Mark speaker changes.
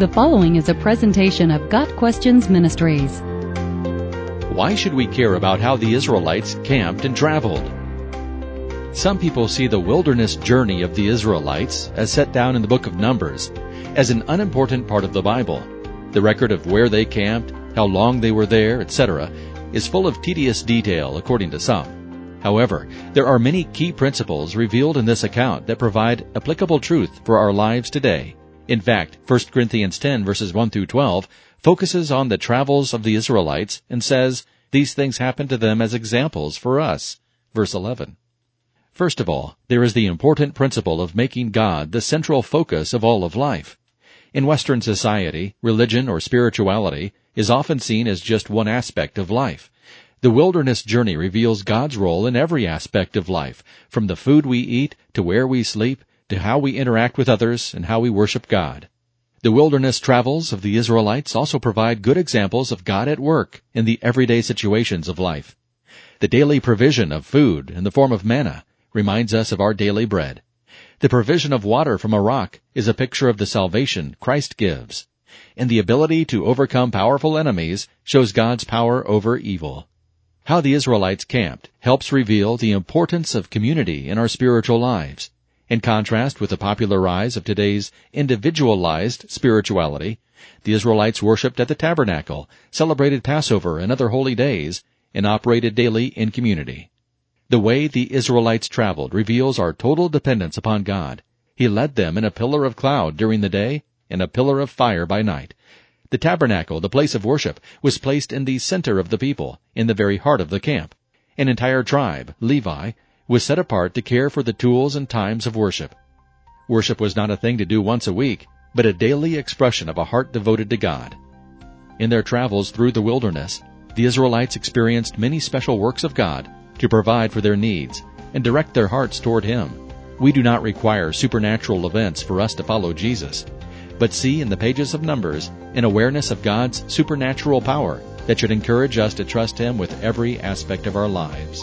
Speaker 1: The following is a presentation of Got Questions Ministries.
Speaker 2: Why should we care about how the Israelites camped and traveled? Some people see the wilderness journey of the Israelites, as set down in the book of Numbers, as an unimportant part of the Bible. The record of where they camped, how long they were there, etc., is full of tedious detail according to some. However, there are many key principles revealed in this account that provide applicable truth for our lives today. In fact, 1 Corinthians 10 verses 1 through 12 focuses on the travels of the Israelites and says, these things happened to them as examples for us. Verse 11. First of all, there is the important principle of making God the central focus of all of life. In Western society, religion or spirituality is often seen as just one aspect of life. The wilderness journey reveals God's role in every aspect of life, from the food we eat to where we sleep to how we interact with others and how we worship God. The wilderness travels of the Israelites also provide good examples of God at work in the everyday situations of life. The daily provision of food in the form of manna reminds us of our daily bread. The provision of water from a rock is a picture of the salvation Christ gives. And the ability to overcome powerful enemies shows God's power over evil. How the Israelites camped helps reveal the importance of community in our spiritual lives. In contrast with the popular rise of today's individualized spirituality, the Israelites worshipped at the tabernacle, celebrated Passover and other holy days, and operated daily in community. The way the Israelites traveled reveals our total dependence upon God. He led them in a pillar of cloud during the day and a pillar of fire by night, the tabernacle, the place of worship, was placed in the center of the people, in the very heart of the camp. An entire tribe, Levi, was set apart to care for the tools and times of worship. Worship was not a thing to do once a week, but a daily expression of a heart devoted to God. In their travels through the wilderness, the Israelites experienced many special works of God to provide for their needs and direct their hearts toward Him. We do not require supernatural events for us to follow Jesus but see in the pages of Numbers an awareness of God's supernatural power that should encourage us to trust Him with every aspect of our lives.